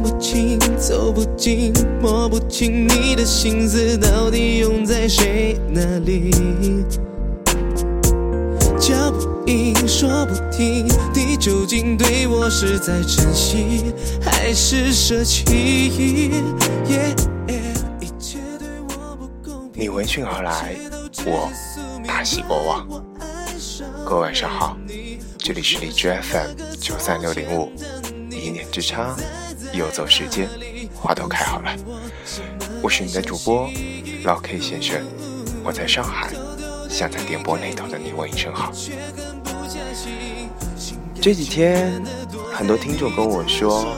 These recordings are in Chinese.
不清，走不近，摸不清你的心思到底用在谁那里。脚步音说不停，你究竟对我是在珍惜，还是舍弃？一切对我不公平。你闻讯而来，我大喜过望。各位晚上好，这里是荔枝 FM 九三六零五，一念之差，游走时间，花都开好了。我是你的主播老 K 先生，我在上海。想在电波那头的你问一声好。这几天，很多听众跟我说，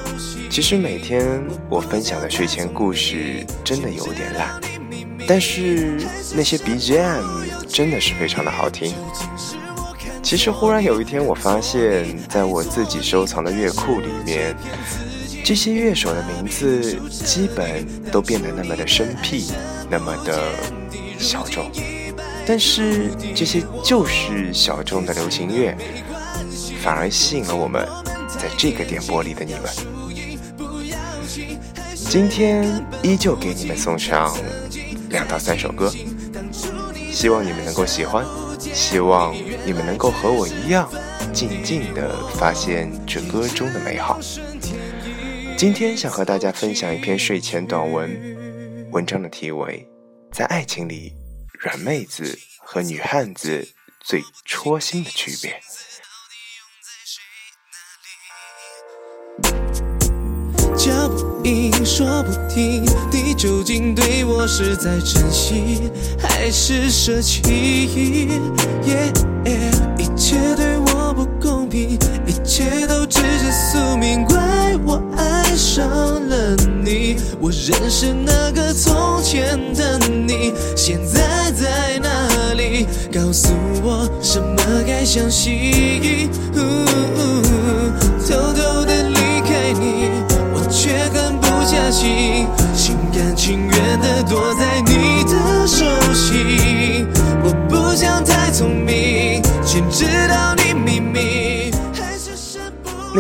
其实每天我分享的睡前故事真的有点烂，但是那些 BGM 真的是非常的好听。其实忽然有一天，我发现在我自己收藏的乐库里面，这些乐手的名字基本都变得那么的生僻，那么的小众。但是这些就是小众的流行乐，反而吸引了我们在这个点播里的你们。今天依旧给你们送上两到三首歌，希望你们能够喜欢，希望你们能够和我一样，静静的发现这歌中的美好。今天想和大家分享一篇睡前短文，文章的题为《在爱情里》。软妹子和女汉子最戳心的区别。脚步音说不停，你究竟对我是在珍惜，还是舍弃？一切对我不公平，一切都只是宿命，怪上了你。我认识那个从前的你，现在。在哪里？告诉我什么该相信？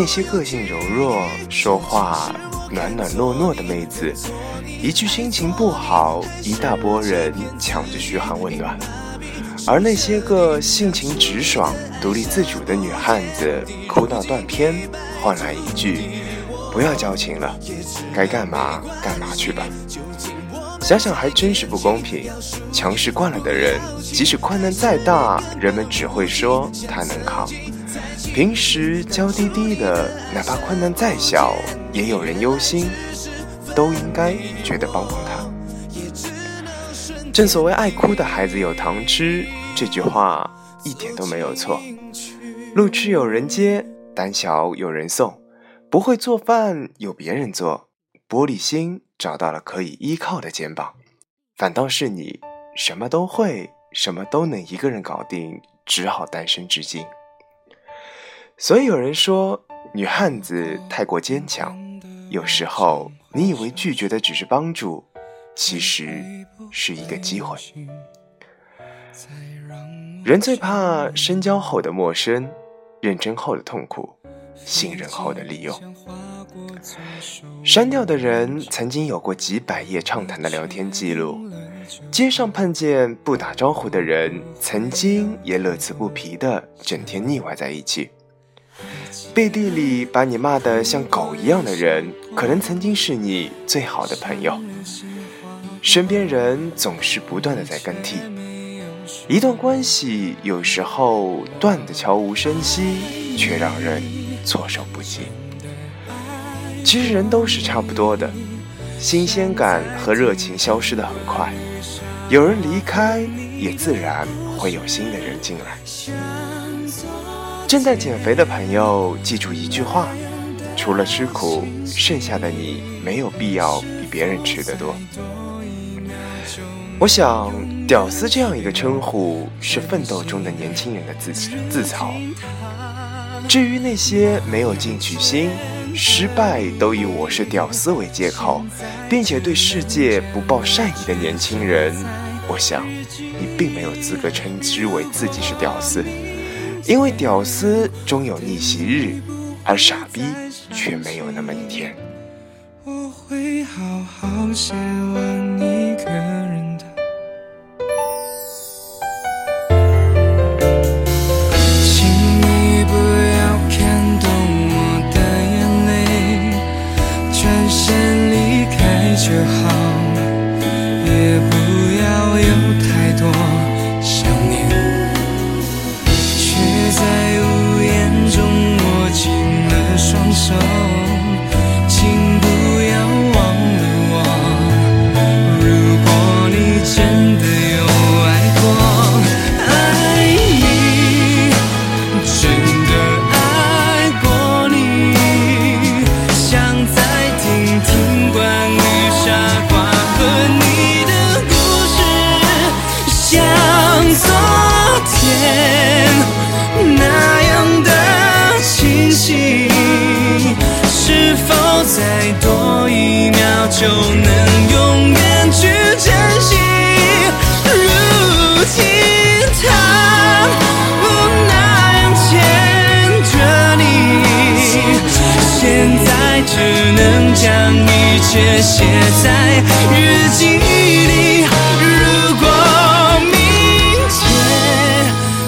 那些个性柔弱、说话暖暖糯糯的妹子。一句心情不好，一大波人抢着嘘寒问暖；而那些个性情直爽、独立自主的女汉子，哭闹断片，换来一句“不要矫情了，该干嘛干嘛去吧”。想想还真是不公平。强势惯了的人，即使困难再大，人们只会说他能扛；平时娇滴滴的，哪怕困难再小，也有人忧心。都应该觉得帮帮他。正所谓“爱哭的孩子有糖吃”，这句话一点都没有错。路痴有人接，胆小有人送，不会做饭有别人做，玻璃心找到了可以依靠的肩膀。反倒是你什么都会，什么都能一个人搞定，只好单身至今。所以有人说，女汉子太过坚强，有时候。你以为拒绝的只是帮助，其实是一个机会。人最怕深交后的陌生，认真后的痛苦，信任后的利用。删掉的人曾经有过几百页畅谈的聊天记录，街上碰见不打招呼的人，曾经也乐此不疲的整天腻歪在一起。背地里把你骂得像狗一样的人，可能曾经是你最好的朋友。身边人总是不断的在更替，一段关系有时候断得悄无声息，却让人措手不及。其实人都是差不多的，新鲜感和热情消失的很快，有人离开，也自然会有新的人进来。正在减肥的朋友，记住一句话：除了吃苦，剩下的你没有必要比别人吃得多。我想，屌丝这样一个称呼，是奋斗中的年轻人的自自嘲。至于那些没有进取心、失败都以我是屌丝为借口，并且对世界不抱善意的年轻人，我想，你并没有资格称之为自己是屌丝。因为屌丝终有逆袭日，而傻逼却没有那么一天。我会好好写完一个将一切写在日记里。如果明天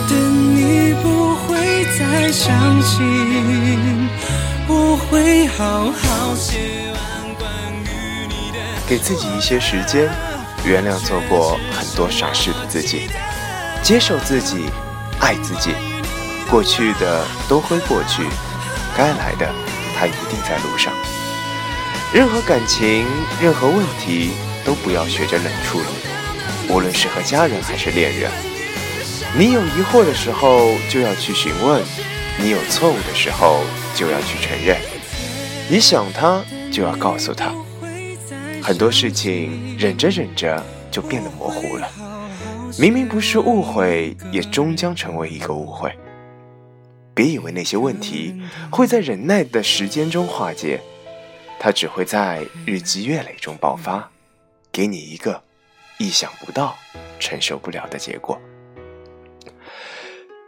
的你不会再相信。我会好好写完关于你的。给自己一些时间，原谅做过很多傻事的自己，接受自己，爱自己。过去的都会过去，该来的他一定在路上。任何感情，任何问题，都不要学着冷处理，无论是和家人还是恋人。你有疑惑的时候，就要去询问；你有错误的时候，就要去承认。你想他，就要告诉他。很多事情忍着忍着就变得模糊了，明明不是误会，也终将成为一个误会。别以为那些问题会在忍耐的时间中化解，它只会在日积月累中爆发，给你一个意想不到、承受不了的结果。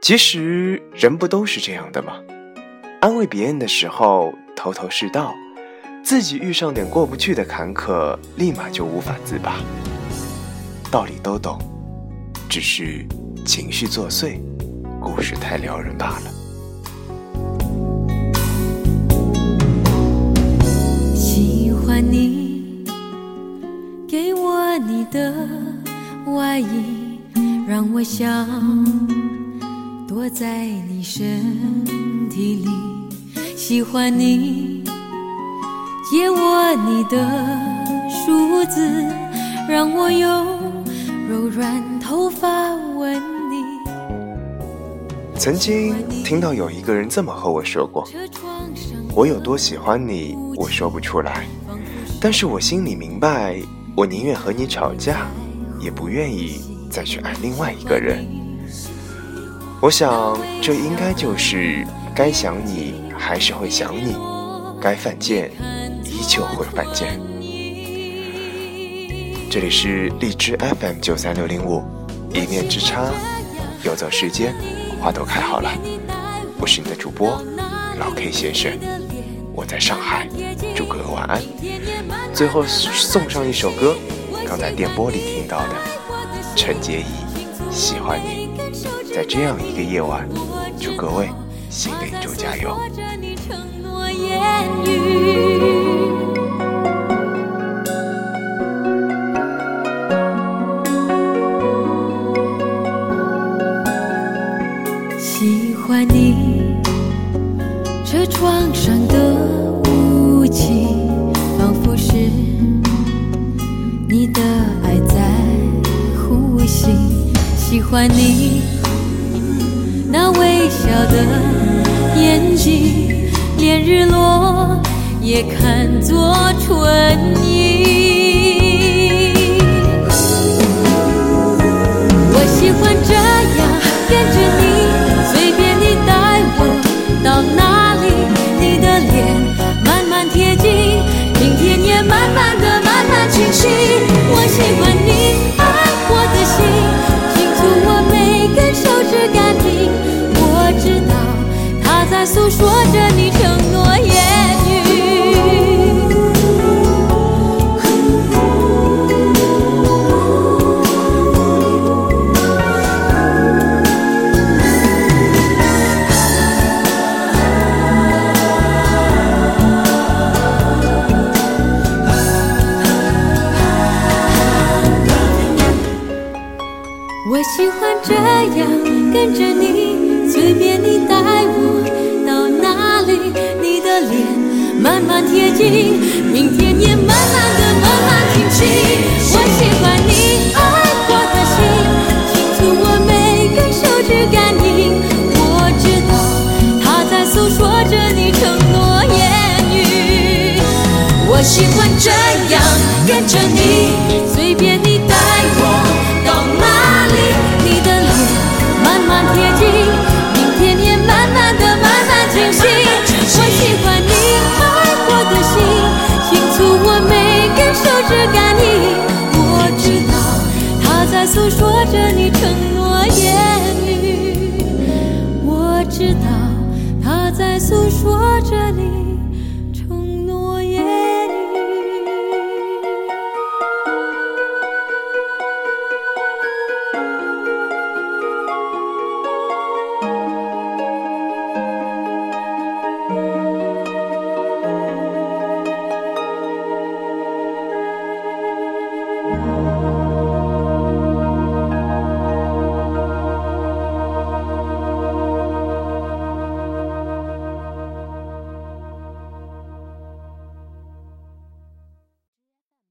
其实人不都是这样的吗？安慰别人的时候头头是道，自己遇上点过不去的坎坷，立马就无法自拔。道理都懂，只是情绪作祟，故事太撩人罢了。你给我你的外衣，让我想躲在你身体里。喜欢你借我你的梳子，让我用柔软头发吻你。曾经听到有一个人这么和我说过：“我有多喜欢你，我说不出来，但是我心里明白，我宁愿和你吵架，也不愿意再去爱另外一个人。”我想，这应该就是该想你还是会想你，该犯贱依旧会犯贱。这里是荔枝 FM 九三六零五，一念之差，游走世间，花都开好了。我是你的主播老 K 先生，我在上海，祝各位晚安。最后送上一首歌，刚在电波里听到的，陈洁仪《喜欢你》。在这样一个夜晚，祝各位新的一周加油。喜欢你车窗上的雾气，是你的爱在呼吸。喜欢你那微笑的眼睛，连日落也看作春意。说着你承诺言语我喜欢这样跟着你随便你带我脸慢慢贴近，明天也慢慢的慢慢清晰。我喜欢你爱我的心，清楚我每根手指感应，我知道它在诉说着你承诺言语。我喜欢这样跟着你，随便你